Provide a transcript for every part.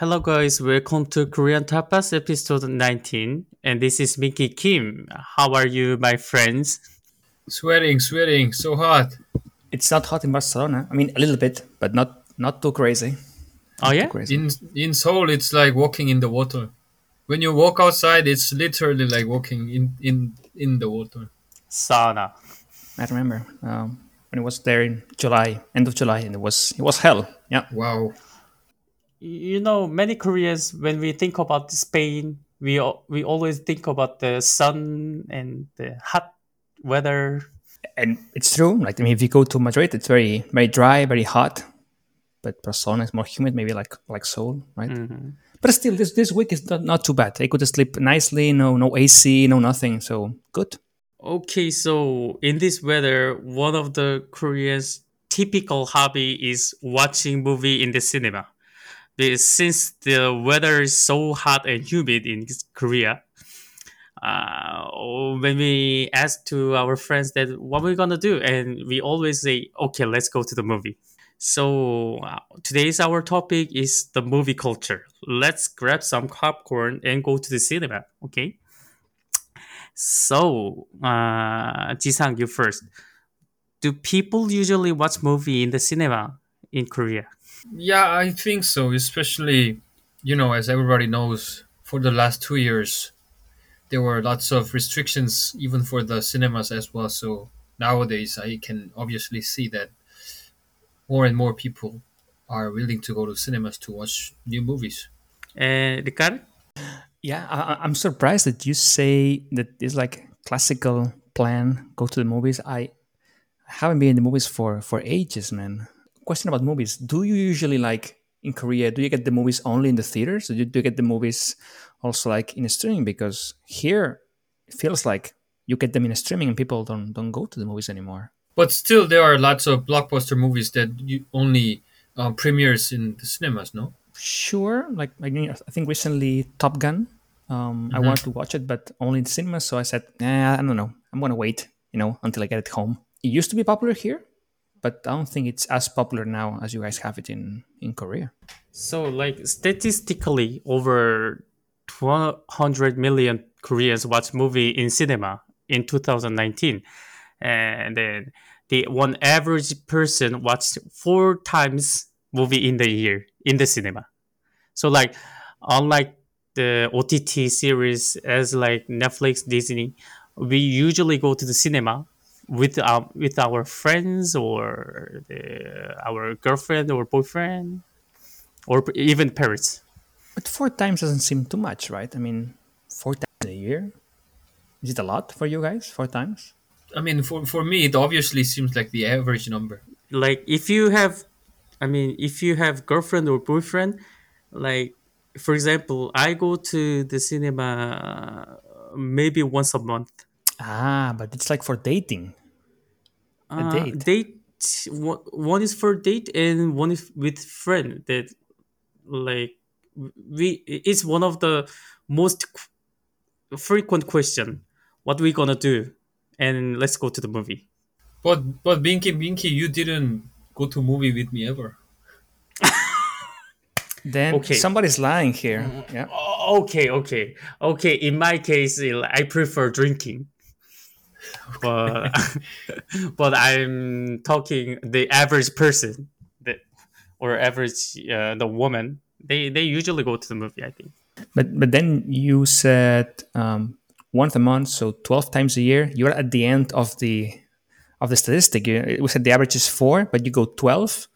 Hello, guys. Welcome to Korean Tapas episode 19. And this is Minky Kim. How are you, my friends? Sweating, sweating, so hot. It's not hot in Barcelona. I mean, a little bit, but not not too crazy. Oh, yeah? Crazy. In in Seoul, it's like walking in the water. When you walk outside, it's literally like walking in in in the water. Sauna. I remember um, when it was there in July, end of July, and it was it was hell. Yeah. Wow. You know, many Koreans, when we think about Spain, we, we always think about the sun and the hot weather. And it's true. Like I mean, if you go to Madrid, it's very very dry, very hot. But Barcelona is more humid, maybe like like Seoul, right? Mm-hmm. But still, this this week is not, not too bad. I could sleep nicely. No no AC, no nothing. So good. Okay, so in this weather, one of the Koreans' typical hobby is watching movie in the cinema. Since the weather is so hot and humid in Korea, uh, when we ask to our friends that what we're gonna do, and we always say, "Okay, let's go to the movie." So uh, today's our topic is the movie culture. Let's grab some popcorn and go to the cinema. Okay. So, uh, Jisang, you first. Do people usually watch movie in the cinema in Korea? Yeah, I think so. Especially, you know, as everybody knows, for the last two years, there were lots of restrictions, even for the cinemas as well. So nowadays, I can obviously see that more and more people are willing to go to cinemas to watch new movies. Uh, Ricardo? Yeah, I, I- I'm surprised that you say that it's like classical plan. Go to the movies. I haven't been in the movies for for ages, man. Question about movies: Do you usually like in Korea? Do you get the movies only in the theaters, or do you, do you get the movies also like in streaming? Because here it feels like you get them in streaming, and people don't don't go to the movies anymore. But still, there are lots of blockbuster movies that you only uh, premieres in the cinemas. No. Sure, like I, mean, I think recently Top Gun. Um, I wanted to watch it, but only in cinemas. So I said, nah, I don't know. I'm gonna wait, you know, until I get it home. It used to be popular here, but I don't think it's as popular now as you guys have it in in Korea. So, like, statistically, over 200 million Koreans watch movie in cinema in 2019. And then the one average person watched four times movie in the year in the cinema. So, like, unlike the OTT series as like Netflix, Disney, we usually go to the cinema with our with our friends or the, our girlfriend or boyfriend or even parents. But four times doesn't seem too much, right? I mean, four times a year. Is it a lot for you guys? Four times? I mean, for for me, it obviously seems like the average number. Like if you have, I mean, if you have girlfriend or boyfriend, like for example, I go to the cinema uh, maybe once a month. Ah, but it's like for dating. Uh, date. date one one is for date and one is with friend that like we it's one of the most qu- frequent question what we gonna do and let's go to the movie But but Minky Minky, you didn't go to movie with me ever. Then Okay. somebody's lying here. Yeah. Oh, okay okay okay in my case i prefer drinking but but i'm talking the average person that or average uh, the woman they they usually go to the movie i think But but then you said um, once a month, so twelve times a year. You're at the end of the of the statistic. You, we said the average is four, but you go twelve.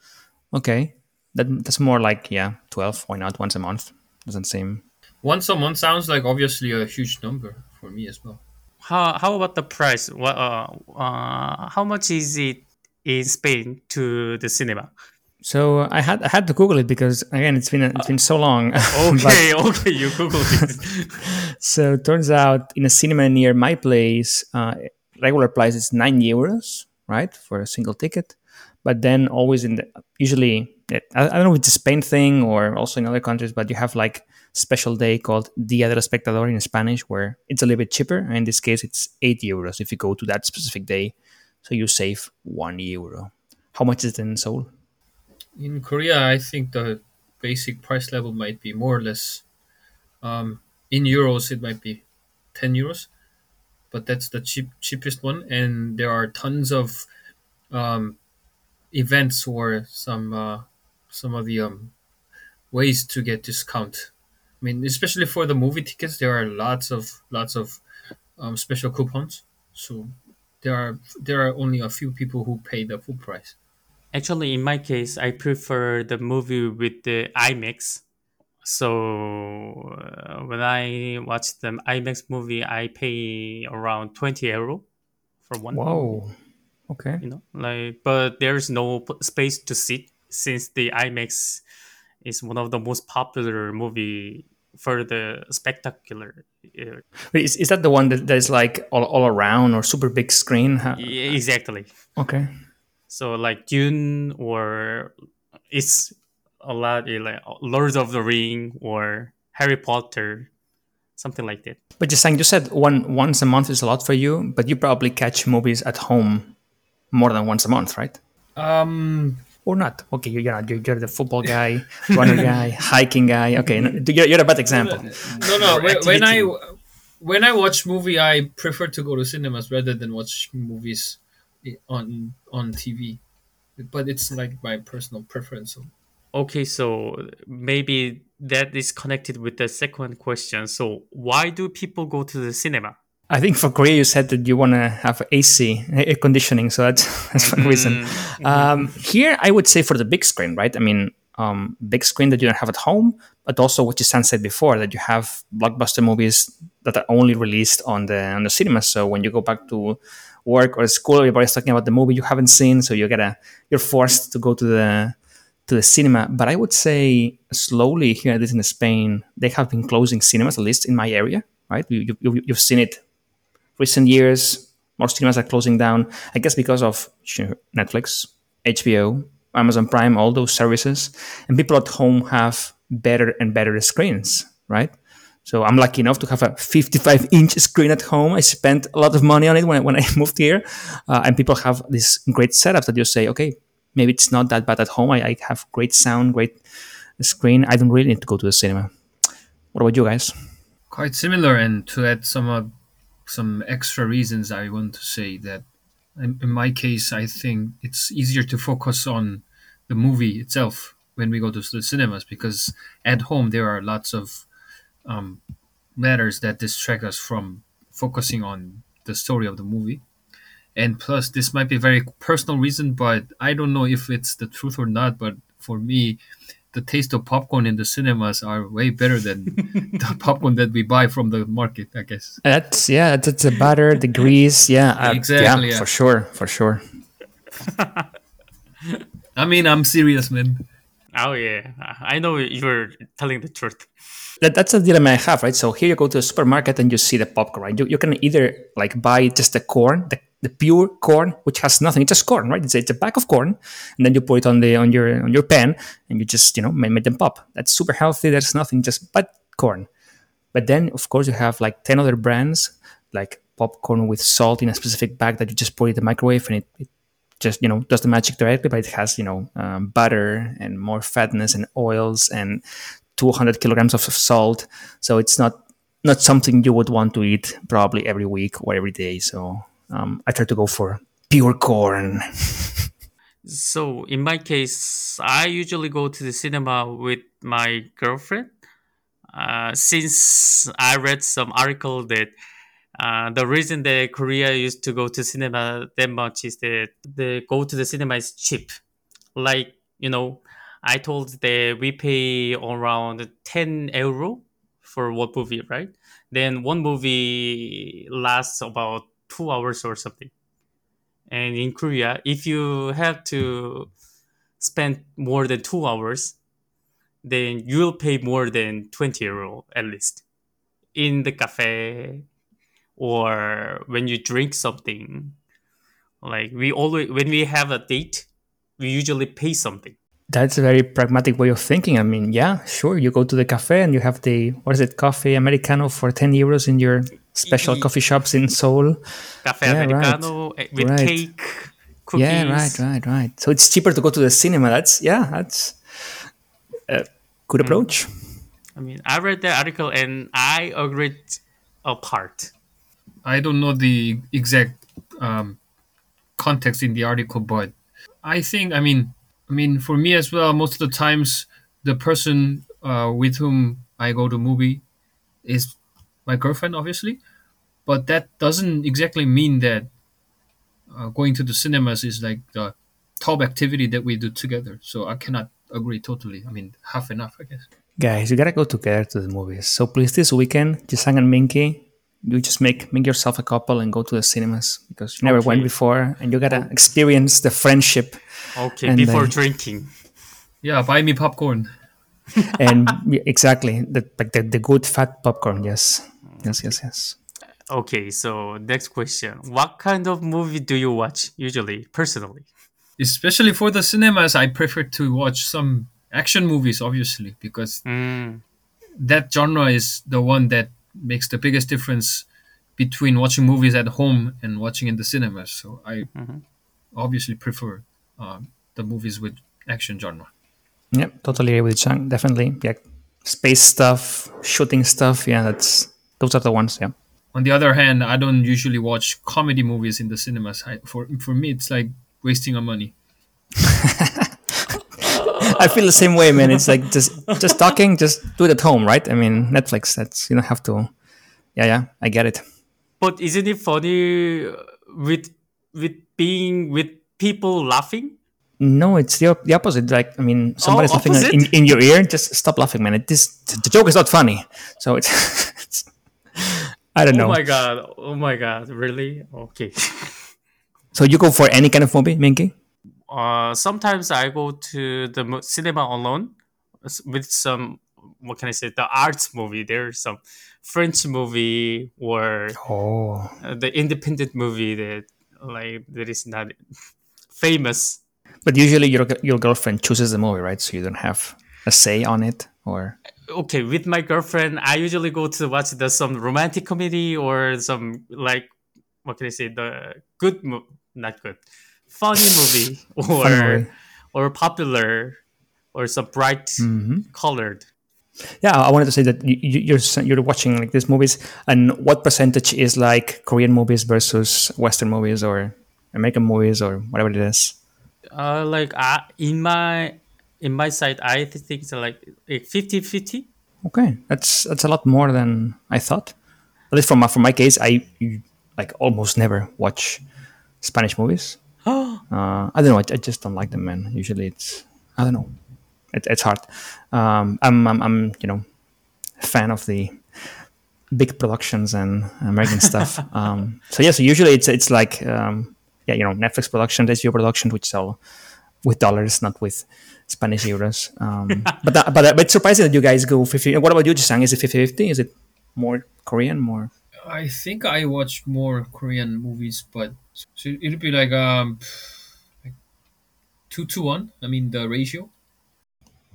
Okay, that that's more like yeah, twelve. Why not once a month? Doesn't seem. Once a month sounds like obviously a huge number for me as well. How how about the price? What uh, uh how much is it in Spain to the cinema? So I had I had to Google it because again it's been it's been so long. But- Okay, okay, you googled it. so it turns out in a cinema near my place, uh, regular price is nine euros, right, for a single ticket. But then always in the usually I, I don't know if it's a Spain thing or also in other countries, but you have like special day called Dia del Espectador in Spanish, where it's a little bit cheaper. In this case, it's eight euros if you go to that specific day, so you save one euro. How much is it in Seoul? In Korea, I think the basic price level might be more or less um, in euros. It might be ten euros, but that's the cheap cheapest one. And there are tons of um, events or some uh, some of the um, ways to get discount. I mean, especially for the movie tickets, there are lots of lots of um, special coupons. So there are there are only a few people who pay the full price. Actually, in my case, I prefer the movie with the IMAX. So uh, when I watch the IMAX movie, I pay around twenty euro for one. Whoa. Okay. You know, like, but there's no p- space to sit since the IMAX is one of the most popular movie for the spectacular. uh, Wait, Is, is that the one that, that is like all, all around or super big screen? Huh? yeah, exactly. Okay. So like Dune or it's a lot eh, like Lord of the Ring or Harry Potter, something like that. But just saying, you said one once a month is a lot for you, but you probably catch movies at home more than once a month, right? Um, Or not? Okay, you're not. You're, you're the football guy, runner guy, hiking guy. Okay, no, you're, you're a bad example. no, no. when, when I when I watch movie, I prefer to go to cinemas rather than watch movies on on TV. But it's like my personal preference. Okay, so maybe that is connected with the second question. So why do people go to the cinema? I think for Korea, you said that you want to have AC, air conditioning, so that's that's one reason. Um, here, I would say for the big screen, right? I mean, um, big screen that you don't have at home, but also what you said before that you have blockbuster movies that are only released on the on the cinema. So when you go back to work or school, everybody's talking about the movie you haven't seen, so you gotta you're forced to go to the to the cinema. But I would say slowly here, at least in Spain, they have been closing cinemas, at least in my area, right? You, you, you- you've seen it recent years, more cinemas are closing down. I guess because of Netflix, HBO, Amazon Prime, all those services, and people at home have better and better screens, right? So I'm lucky enough to have a 55 inch screen at home. I spent a lot of money on it when, I, when I moved here, uh, and people have this great setup that you say, okay, maybe it's not that bad at home. I, I have great sound, great screen. I don't really need to go to the cinema. What about you guys? quite similar, and to add some uh, some extra reasons, I want to say that in, in my case, I think it's easier to focus on the movie itself when we go to the cinemas because at home there are lots of um, matters that distract us from focusing on the story of the movie. And plus, this might be a very personal reason, but I don't know if it's the truth or not. But for me, the taste of popcorn in the cinemas are way better than the popcorn that we buy from the market. I guess. That's yeah, that's the butter, the grease, yeah, uh, Exactly, yeah, yeah. for sure, for sure. I mean, I'm serious, man. Oh yeah, I know you're telling the truth. That, that's a dilemma I have, right? So here you go to a supermarket and you see the popcorn, right? You, you can either like buy just the corn, the, the pure corn, which has nothing. It's just corn, right? It's, a- it's a bag of corn, and then you put it on the on your on your pan, and you just you know make, make them pop. That's super healthy. There's nothing, just but corn. But then of course you have like ten other brands like popcorn with salt in a specific bag that you just put in the microwave and it, it just you know does the magic directly, but it has you know um, butter and more fatness and oils and 200 kilograms of salt. So it's not not something you would want to eat probably every week or every day. So um, I try to go for pure corn. So in my case, I usually go to the cinema with my girlfriend. Uh, since I read some article that uh, the reason that Korea used to go to cinema that much is that the go to the cinema is cheap. Like you know, I told that we pay around ten euro for one movie, right? Then one movie lasts about two hours or something. And in Korea, if you have to spend more than two hours, then you'll pay more than 20 euro at least in the cafe or when you drink something. Like we always, when we have a date, we usually pay something. That's a very pragmatic way of thinking. I mean, yeah, sure. You go to the cafe and you have the what is it, coffee americano for ten euros in your special coffee shops in Seoul. Cafe Yeah, right. Americano eh, with Right. cake, cookies. Yeah, right, right, right. So it's cheaper to go to the cinema. That's yeah, that's. a Good approach. I mean, I read the article and I agreed a part. I don't know the exact um, context in the article, but I think I mean I mean for me as well. Most of the times, the person uh, with whom I go to movie is my girlfriend, obviously, but that doesn't exactly mean that uh, going to the cinemas is like the top activity that we do together. So I cannot agree totally. I mean, half enough, I guess. Guys, you gotta go together to the movies. So please, this weekend, Jisang and Minky, you just make make yourself a couple and go to the cinemas because you never Okay. went before, and you gotta experience the friendship. Okay, And before then- drinking. Yeah, buy me popcorn. And exactly, the, like the, the good fat popcorn. Yes, yes, yes, yes. Okay, so next question. What kind of movie do you watch usually, personally? Especially for the cinemas, I prefer to watch some action movies, obviously, because Mm, that genre is the one that makes the biggest difference between watching movies at home and watching in the cinemas. So I obviously prefer um, the movies with action genre. Yep, totally agree with Chang. Definitely, yeah. Space stuff, shooting stuff. Yeah, that's those are the ones. Yeah. On the other hand, I don't usually watch comedy movies in the cinemas. I, for for me, it's like wasting of money. I feel the same way, man. It's like just just talking, just do it at home, right? I mean, Netflix. That's you don't have to. Yeah, yeah, I get it. but isn't it funny uh, with with being with people laughing? No, it's the, the opposite. Like, I mean, somebody's Oh, laughing in, in your ear. Just stop laughing, man. It, this the joke is not funny. So it's, it's I don't Oh know. Oh my god! Oh my god! Really? Okay. So you go for any kind of movie, Minky? Uh, sometimes I go to the cinema alone with some. What can I say? The arts movie. There's some French movie or Oh, uh, the independent movie that like that is not famous. but usually your your girlfriend chooses the movie, right? So you don't have a say on it, or Okay, with my girlfriend, I usually go to watch the some romantic comedy or some like what can I say? The good, mo- not good, funny movie or or popular or some bright Mm-hmm. colored. yeah, I wanted to say that you, you- you're you're watching like these movies, and what percentage is like Korean movies versus Western movies or American movies or whatever it is? Uh, like uh, in my in my side, I think it's like like 50-50. Okay, that's that's a lot more than I thought. At least from my, from my case, I like almost never watch Spanish movies. uh, I don't know. I, I just don't like them, man. Usually, it's I don't know. It, it's hard. Um, I'm, I'm I'm you know fan of the big productions and American stuff. Um, so yeah, so usually it's it's like um, yeah, you know, Netflix productions, HBO productions, which sell with dollars, not with Spanish euros. Um, but that, but but it's surprising that you guys go 50. What about you, Jisang? Is it 50-50? Is it more Korean, more? I think I watch more Korean movies, but so it'd be like um like two to one. I mean the ratio.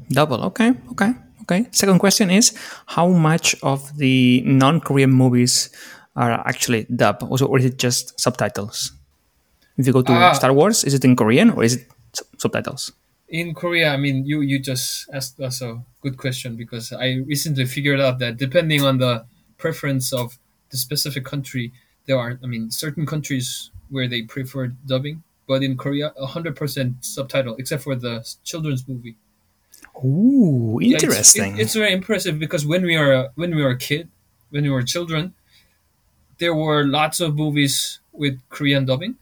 Double. Okay. Okay. Okay. Second question is how much of the non-Korean movies are actually dub, or or is it just subtitles? If you go to Ah. Star Wars, is it in Korean or is it subtitles? In Korea, I mean you you just asked us a good question because I recently figured out that depending on the preference of the specific country, there are I mean certain countries where they prefer dubbing, but in Korea, hundred percent subtitle except for the children's movie. Ooh, Yeah, it's- interesting. it- it's, very impressive because when we are when we were a kid, when we were children, there were lots of movies with Korean dubbing,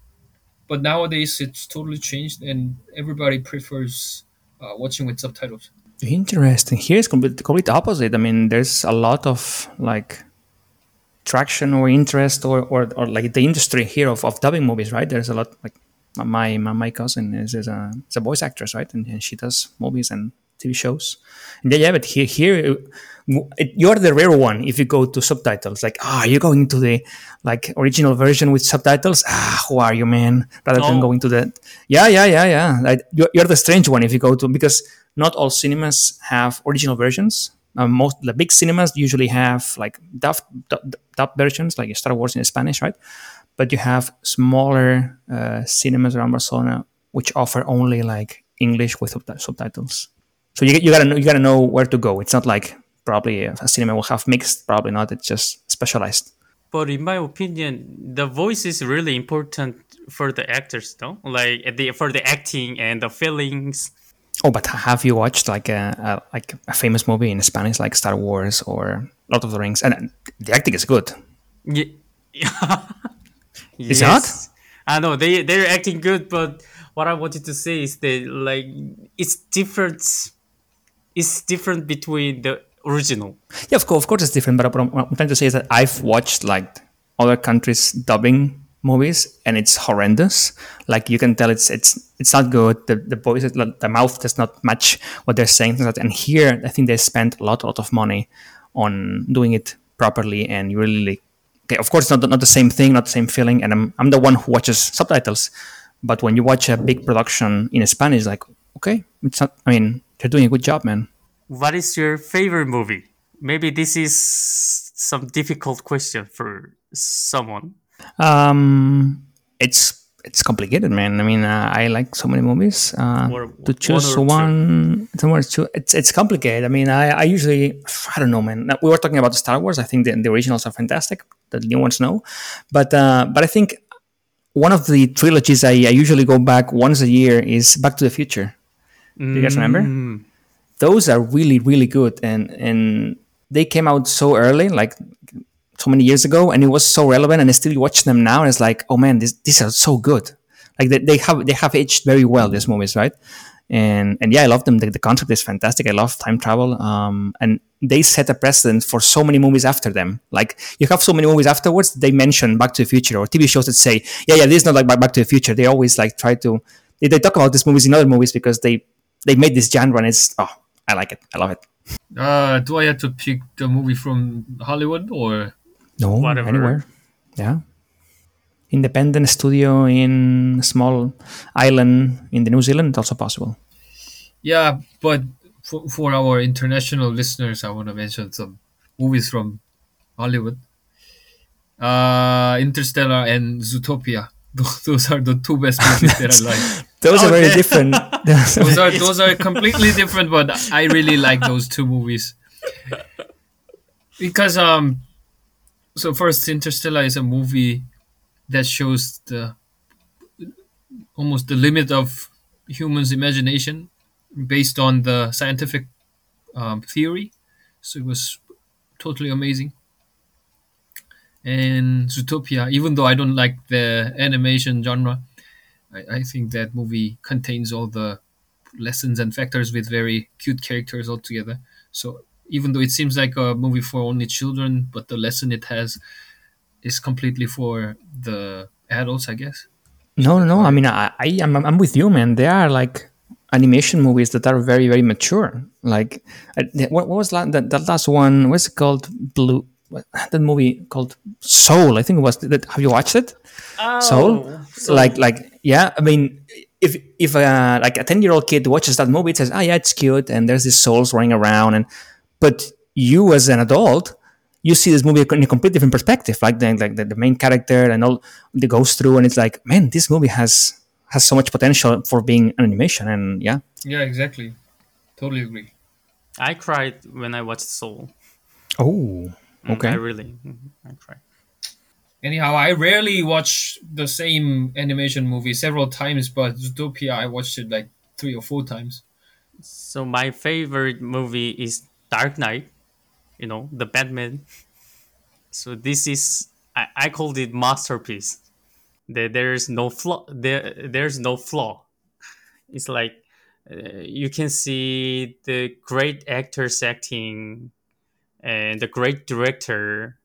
but nowadays it's totally changed and everybody prefers uh, watching with subtitles. Interesting. Here it's complete, complete opposite. I mean, there's a lot of like traction or interest or, or, or like the industry here of, of dubbing movies, right? There's a lot like my my, my cousin is, is a is a voice actress, right? And, and she does movies and TV shows. And yeah, yeah, but here here you're the rare one if you go to subtitles. Like, ah, you're going to the like original version with subtitles. Ah, who are you, man? Rather than Oh. going to the yeah, yeah, yeah, yeah. Like, you're, you're the strange one if you go to because not all cinemas have original versions. Uh, most the big cinemas usually have like dub, dub, dub versions, like Star Wars in Spanish, right? But you have smaller uh, cinemas around Barcelona which offer only like English with subtitles. So you, you gotta know, you gotta know where to go. It's not like probably a cinema will have mixed. Probably not. It's just specialized. But in my opinion, the voice is really important for the actors, no? Like the for the acting and the feelings. Oh, but have you watched like a, a like a famous movie in Spanish, like Star Wars or Lord of the Rings? And the acting is good. Yeah. Is it not? I know they they're acting good, but what I wanted to say is that like it's different. It's different between the original. Yeah, of course, of course, it's different. But what I'm, trying to say is that I've watched like other countries dubbing movies, and it's horrendous. Like you can tell, it's it's it's not good. The the voice, the mouth does not match what they're saying. And here, I think they spent a lot, lot of money on doing it properly, and you really okay, of course, it's not not the same thing, not the same feeling. And I'm I'm the one who watches subtitles, but when you watch a big production in Spanish, like okay, it's not. I mean, they're doing a good job, man. What is your favorite movie? Maybe this is some difficult question for someone. Um, it's it's complicated, man. I mean, uh, I like so many movies. Uh, Or to choose one one, two, it's it's complicated. I mean, I, I usually I don't know, man. We were talking about the Star Wars. I think the, the originals are fantastic. The new ones, no, but uh, but I think one of the trilogies I, I usually go back once a year is Back to the Future. Do you guys remember? Mm. Those are really really good, and and they came out so early, like so many years ago, and it was so relevant. And I still watch them now, and it's like, oh man, this, these are so good. Like they, they have they have aged very well. These movies, right? And and yeah, I love them. The, the concept is fantastic. I love time travel. Um, and they set a precedent for so many movies after them. Like you have so many movies afterwards. They mention Back to the Future or TV shows that say, yeah, yeah, this is not like Back to the Future. They always like try to they, they talk about these movies in other movies because they they made this genre and it's oh I like it. I love it. Uh, do I have to pick the movie from Hollywood or? No, Whatever. anywhere. Yeah. Independent studio in small island in the New Zealand, it's also possible. Yeah, but for, for our international listeners, I want to mention some movies from Hollywood. Uh, Interstellar and Zootopia. Those those are the two best movies that I like. Those are very Okay. different. Those are those are completely different, but I really like those two movies because um. So first, Interstellar is a movie that shows the almost the limit of humans' imagination based on the scientific um, theory. So it was totally amazing. And Zootopia, even though I don't like the animation genre, I, I think that movie contains all the lessons and factors with very cute characters all together. So even though it seems like a movie for only children, but the lesson it has is completely for the adults, I guess. no, no. I mean, I, I am I'm with you, man. There are like animation movies that are very, very mature. Like, uh, what, what was la- that, that last one? What's it called? Blue. What, that movie called Soul. I think it was. That, have you watched it? Soul? so- like like yeah i mean if if uh, like a 10 year old kid watches that movie it says oh yeah it's cute and there's these souls running around and but you as an adult you see this movie in a completely different perspective like the, like the, the main character and all that goes through and it's like man this movie has has so much potential for being an animation and yeah Yeah, exactly. Totally agree. I cried when I watched Soul. oh okay I really, I cried. Anyhow, I rarely watch the same animation movie several times, but Zootopia, I watched it like three or four times. So my favorite movie is Dark Knight. You know, the Batman. So this is I, I called it masterpiece. There there's no flaw. There there's no flaw. It's like uh, you can see the great actors acting, and the great director.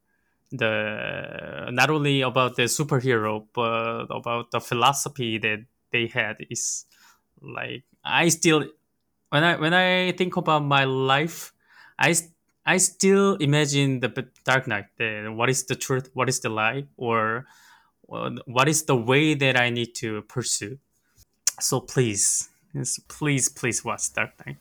The not only about the superhero, but about the philosophy that they had is like I still when I when I think about my life, i i still imagine the Dark Knight. The, what is the truth? What is the lie? Or what is the way that I need to pursue? So please, please, please watch Dark Knight.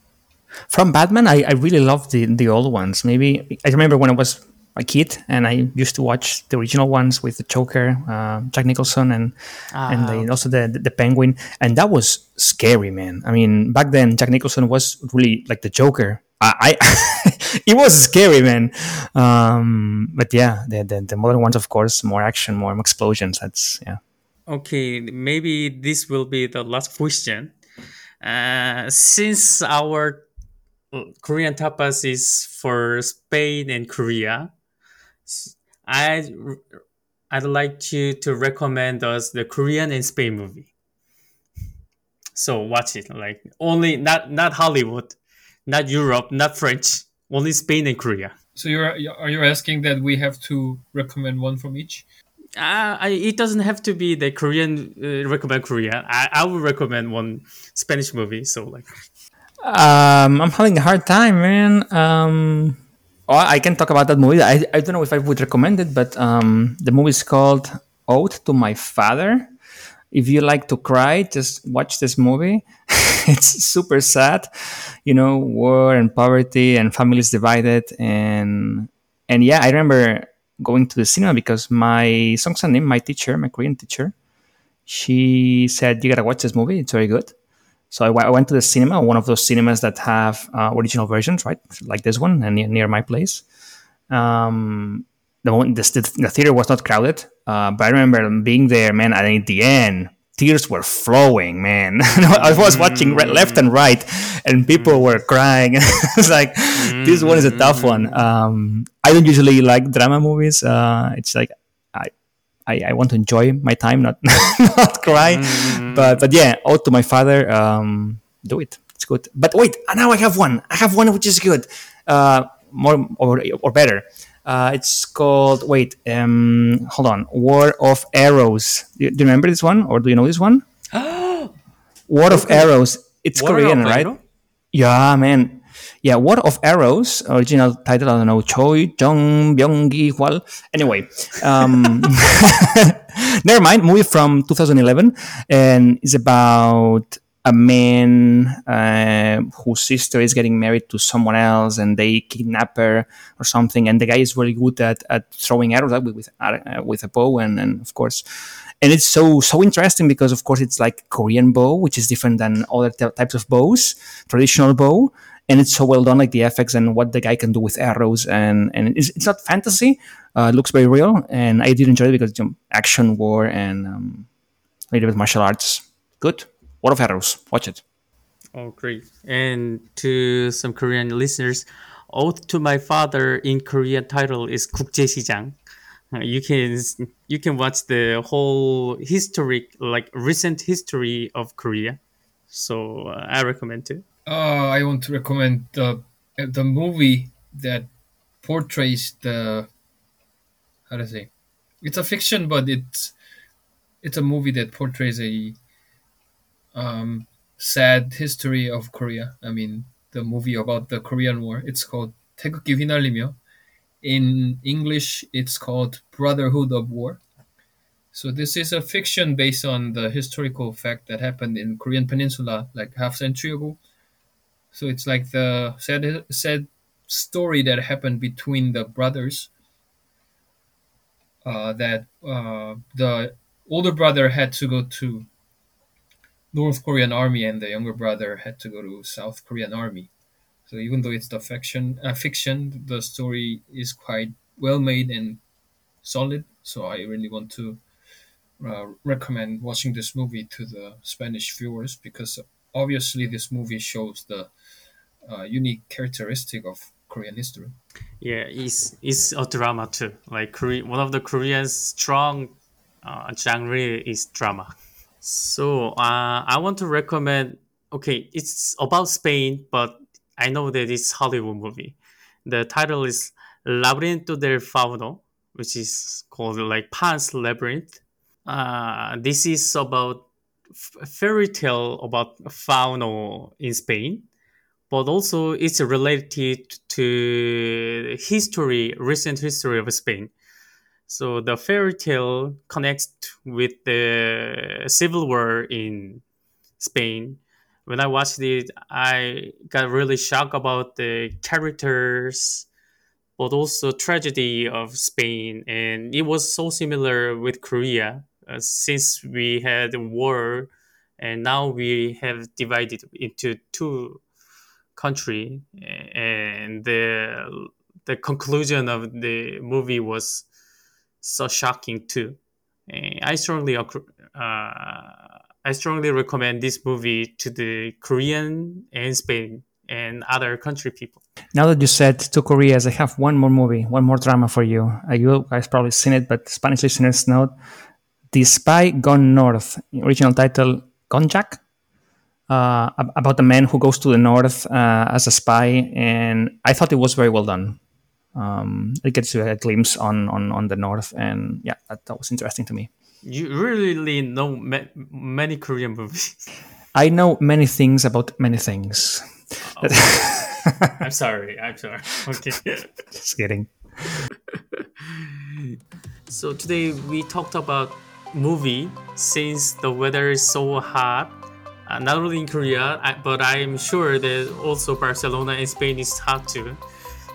From Batman, I, I really love the the old ones. Maybe I remember when I was a kid, and I used to watch the original ones with the Joker, uh, Jack Nicholson, and and Ah, the, also the, the Penguin, and that was scary, man. I mean, back then Jack Nicholson was really like the Joker. I, I it was scary, man. Um, but yeah, the, the the modern ones, of course, more action, more explosions. That's yeah. Okay, maybe this will be the last question. Uh, since our uh, Korean tapas is for Spain and Korea, I I'd like to to recommend us the Korean and Spain movie. So watch it, like only not not Hollywood, not Europe, not French, only Spain and Korea. So you're are you asking that we have to recommend one from each? Uh, I, it doesn't have to be the Korean uh, recommend Korea. I, I would recommend one Spanish movie. So like Um, I'm having a hard time, man. Um, I can talk about that movie. I, I don't know if I would recommend it, but um, the movie is called Ode to My Father. If you like to cry, just watch this movie. it's super sad, you know, war and poverty and families divided and and yeah, I remember going to the cinema because my Songsan my teacher, my Korean teacher, she said you gotta watch this movie. It's very good. So I, w- I went to the cinema, one of those cinemas that have uh, original versions, right, like this one, and near, near my place. Um, the, one, the, the theater was not crowded, uh, but I remember being there, man. And at the end, tears were flowing, man. I was watching right, left and right, and people were crying. it's like this one is a tough one. Um, I don't usually like drama movies. Uh, it's like I I, I want to enjoy my time, not not cry. But but yeah, Ode to My Father, um, do it. It's good. But wait, now I have one. I have one which is good, uh, more or, or better. Uh, it's called wait, um, hold on, War of Arrows. Do you, do you remember this one, or do you know this one? War of Arrows. It's War Korean, right? Arrow? Yeah, man. Yeah, War of Arrows, original title, I don't know, Choi Jong Byung Gi Hwal. Anyway, um, never mind, movie from 2011, and it's about a man uh, whose sister is getting married to someone else, and they kidnap her or something, and the guy is really good at, at throwing arrows with with, uh, with a bow, and, and of course, and it's so so interesting because of course it's like Korean bow, which is different than other t- types of bows, traditional bow, and it's so well done, like the effects and what the guy can do with arrows, and and it's, it's not fantasy. Uh, it looks very real, and I did enjoy it because you know, action, war, and um, a little bit martial arts. Good. War of Arrows. Watch it. Oh, great! And to some Korean listeners, "Ode to My Father" in Korean title is 국제시장. You can you can watch the whole historic, like recent history of Korea. So uh, I recommend it. Uh, I want to recommend the the movie that portrays the how to say it's a fiction, but it's it's a movie that portrays a um, sad history of Korea. I mean, the movie about the Korean War. It's called 태극기 휘날리며. In English, it's called Brotherhood of War. So this is a fiction based on the historical fact that happened in Korean Peninsula like half century ago. So it's like the sad sad story that happened between the brothers. Uh, that uh, the older brother had to go to North Korean army and the younger brother had to go to South Korean army. So even though it's the fiction, uh, fiction, the story is quite well made and solid. So I really want to uh, recommend watching this movie to the Spanish viewers because obviously this movie shows the uh, unique characteristic of Korean history. Yeah, it's it's a drama too. Like Korea, one of the Korean's strong uh, genre is drama. So uh, I want to recommend. Okay, it's about Spain, but I know that it's Hollywood movie. The title is Laberinto del Fauno, which is called like Pan's Labyrinth. Uh, this is about f- fairy tale about Fauno in Spain, but also it's related to history, recent history of Spain. So the fairy tale connects with the civil war in Spain. When I watched it, I got really shocked about the characters, but also tragedy of Spain, and it was so similar with Korea uh, since we had war, and now we have divided into two country, and the the conclusion of the movie was so shocking too. I strongly uh, I strongly recommend this movie to the Korean and Spain and other country people. Now that you said to Koreas, I have one more movie, one more drama for you. Uh, you guys probably seen it, but Spanish listeners know The Spy Gone North, original title Gongjak, uh, about a man who goes to the north uh, as a spy, and I thought it was very well done. Um, it gets you a glimpse on, on, on the north, and yeah, that, that was interesting to me. You really know ma- many Korean movies. I know many things about many things. Oh. I'm sorry. I'm sorry. Okay. Just kidding. so today we talked about movie since the weather is so hot. Uh, not only in Korea, but I'm sure that also Barcelona and Spain is hot too.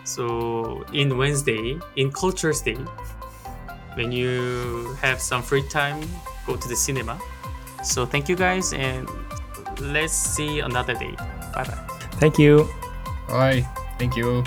So in Wednesday, in Cultures Day, when you have some free time, go to the cinema. So thank you guys, and let's see another day. Bye bye. Thank you. Bye. Thank you.